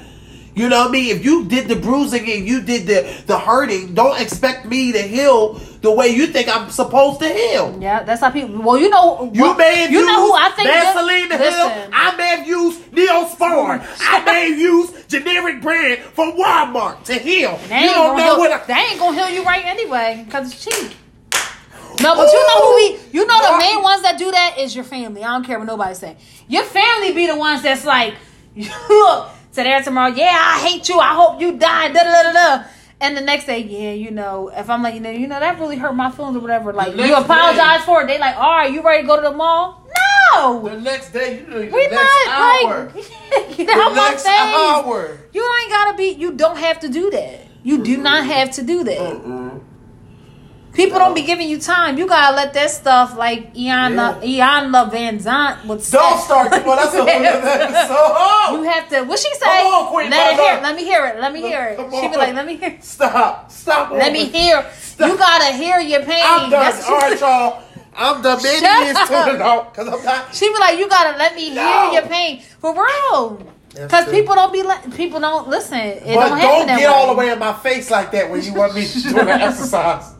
You know what I mean? If you did the bruising and you did the the hurting, don't expect me to heal the way you think I'm supposed to heal. Yeah, that's how people. Well, you know, You what- may have you used know who I think. Vaseline to heal. I may have used Neosporin. I may have used generic brand from Walmart to heal. They You don't know what I, they ain't gonna heal you right anyway because it's cheap. No, but you know who we, you know the main ones that do that is your family. I don't care what nobody say. Your family be the ones that's like, look, today or tomorrow, yeah, I hate you. I hope you die. Da da da da. And the next day, yeah, you know, if I'm like, you know, you know, that really hurt my feelings or whatever. Like, you apologize day- for it. They like, all right, you ready to go to the mall? No, the next day, you know, the we next not hour. like, get the out my next face. hour. You ain't gotta be. You don't have to do that. You do not have to do that. Mm-mm. People don't be giving you time. You gotta let that stuff like Iyanla Iana Van Zant would say. Don't start. On, that's a whole other episode. You have to. What she say? Come on, Queen let it hear. Let me hear it. Let me hear it. She be like, let me hear. Stop. Stop. Let me hear. Stop. You gotta hear your pain. I'm done. That's All right, y'all. I'm done. Maybe Shut it's too because I'm not. She be like, you gotta let me No. hear your pain for real. Because people don't be like people don't listen. It But don't don't, get way. all the way in my face like that when you want me to do the exercise.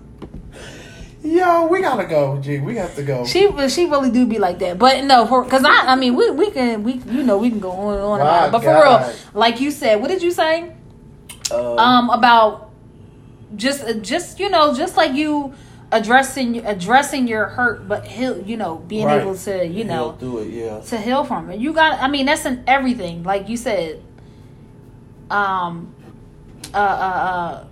Yo, we gotta go, G. We have to go. She she really do be like that, but no, for because I I mean we we can we you know we can go on and on about it, but for real, like you said, what did you say? Uh, Um, about just just you know just like you addressing addressing your hurt, but heal you know being Right. able to you know do it. Yeah. to heal from it. You got I mean that's in everything, like you said. Um, uh, uh, uh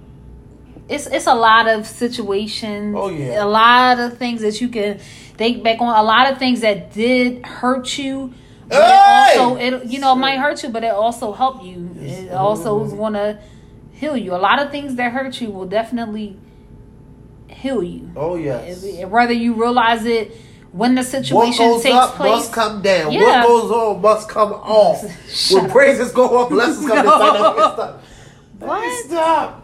it's it's a lot of situations. Oh, yeah. a lot of things that you can think back on. A lot of things that did hurt you. Hey! it also, it you know, it might hurt you, but it also help you. Yes. It also is to heal you. A lot of things that hurt you will definitely heal you. Oh yes. Whether you realize it when the What situation goes takes up place. must come down. Yeah. What goes on must come off. When up. praises go up, blessings come No. down. Stop. What? Stop.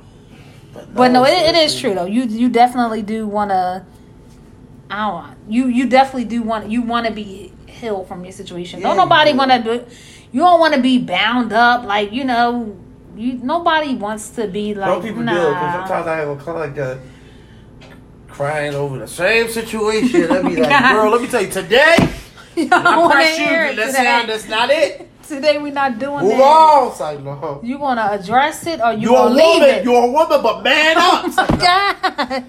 But no, it, it is true though. You you definitely do want to. I don't. You you definitely do want you want to be healed from your situation. Yeah, don't nobody want to do. You don't want to be bound up like you know. You nobody wants to be like Some people nah. do because sometimes I have a like a crying over the same situation. Let me like, girl, let me tell you today. I don't want to press you. Let's say that's not it. Today we're not doing Move that. on. You want to address it or you You're a gonna leave woman. it? You're a woman, but man up. oh my god,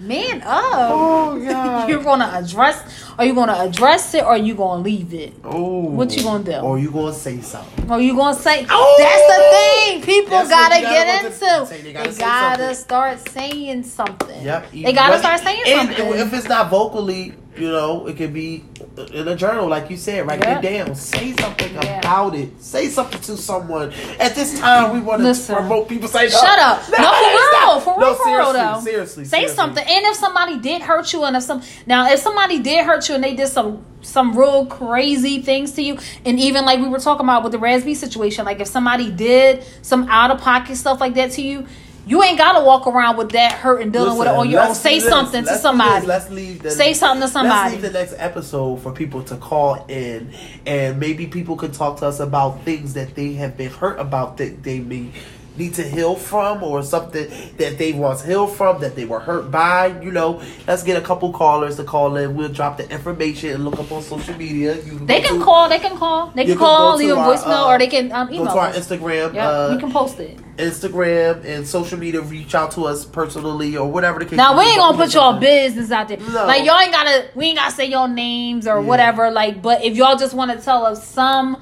man up. Oh god. You're gonna address. Are you gonna address it or you gonna leave it? Oh. What you gonna do? Or you gonna say something? Or you gonna say Oh! that's the thing people gotta gotta get into. They They gotta gotta, start saying something. Yep. They gotta start saying and something. If it's not vocally, you know, it could be in a journal, like you said. Write Yeah. it down. Say something Yeah. about it. Say something to someone. At this time, we want to promote people. Say, no, Shut up. No, for real. For real, No, for real seriously, though. Seriously, Say seriously. something. And if somebody did hurt you and if some now if somebody did hurt you and they did some some real crazy things to you, and even like we were talking about with the Raz B situation, like if somebody did some out of pocket stuff like that to you, you ain't gotta walk around with that hurt and dealing with it Listen, on your own. Say something to Let's somebody. Let's leave the Say something to somebody. Let's leave the next episode for people to call in, and maybe people could talk to us about things that they have been hurt about that they may need to heal from or something that they once healed from that they were hurt by, you know, let's get a couple callers to call in. We'll drop the information and look up on social media. You They can to- call. They can call. They can can call, leave a our, voicemail, uh, or they can um, Go to our. Instagram. Yeah, uh, we can post it. Instagram and social media reach out to us personally or whatever the case. Now we ain't gonna put y'all business out there. No. Like y'all ain't gotta. We ain't gotta say your names or Yeah. whatever. Like, but if y'all just want to tell us some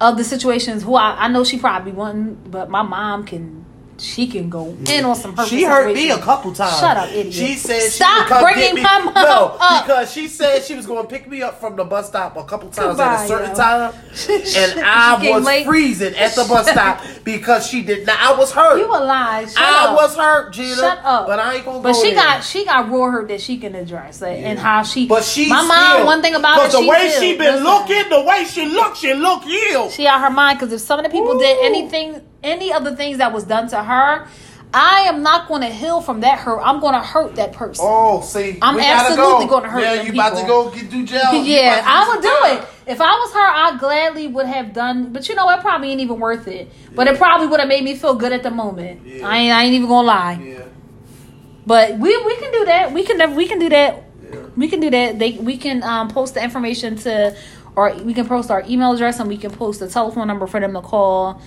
of the situations, who I, I know she probably wouldn't, but my mom can. She can go in on some She hurt me a couple times. Shut up, idiot. She said she Stop come bringing me. my mom no, up. because she said she was going to pick me up from the bus stop a couple times Goodbye, at a certain yo. time, and I was late. freezing at the bus stop because she did not. I was hurt. You a lie. Shut I up. was hurt, Gina. Shut up. But I ain't gonna. But go she there. got she got raw hurt that she can address like, and how she. But she. my mom. One thing about her, the she way she been listen. looking, the way she look, she look ill. She out her mind because if some of the people did anything, any of the things that was done to her, I am not going to heal from that hurt. I'm going to hurt that person. Oh, see, I'm absolutely gonna hurt Yeah, you about to people. go get do jail. Yeah, I would do it. If I was her, I gladly would have done. But you know, it probably ain't even worth it. But it probably would have made me feel good at the moment. Yeah. I ain't. I ain't even gonna lie. Yeah, But we we can do that. We can we can do that. yeah. We can do that. They we can um, post the information to, or we can post our email address and we can post the telephone number for them to call.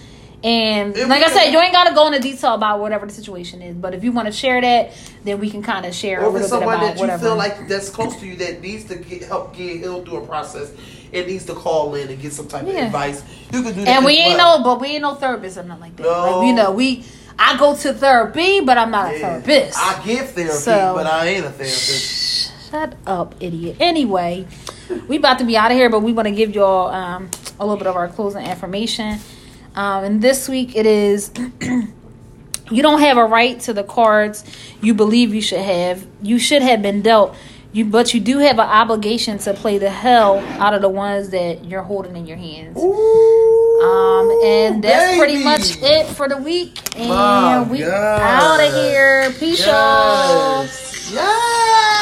And If like I said, you ain't gotta go into detail about whatever the situation is. But if you want to share that, then we can kind of share a Or if it's bit someone about that you whatever. feel like that's close to you that needs to get help get healed through a process, it needs to call in and get some type of advice. You can do that. and we ain't well. no, but we ain't no therapist or nothing like that. No. Like, you know, we I go to therapy, but I'm not a Yeah. therapist. I give therapy, So- but I ain't a therapist. Shut up, idiot. Anyway, we about to be out of here, but we want to give y'all um, a little bit of our closing information. Um, and this week it is you don't have a right to the cards you believe you should have. You should have been dealt. You, but you do have an obligation to play the hell out of the ones that you're holding in your hands. Ooh, Um, and that's pretty much it for the week. And My we God. out of here. Peace, y'all. Yes. Yes.